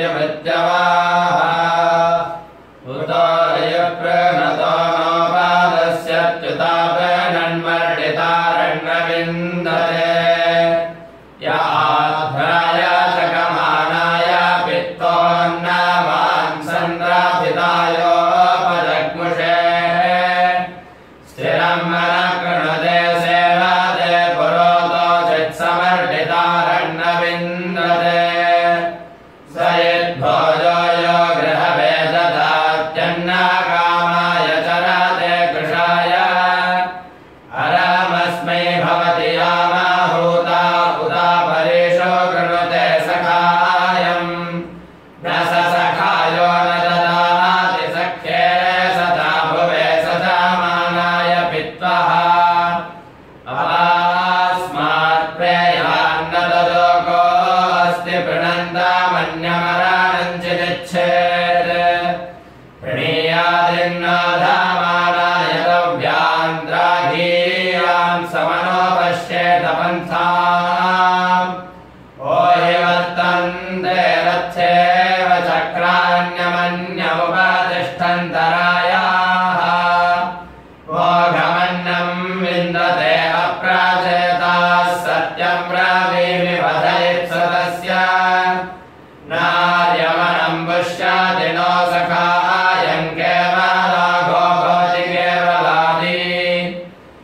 प्रियमृत्यवा नामानाय लभ्यान्द्राये समना पश्य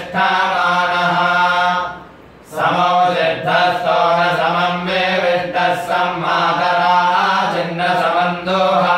ष्ठामानः समोर्थः सिद्धस्तोन समम् मे विष्टः सम्मातराः छिन्नसमन्दोहा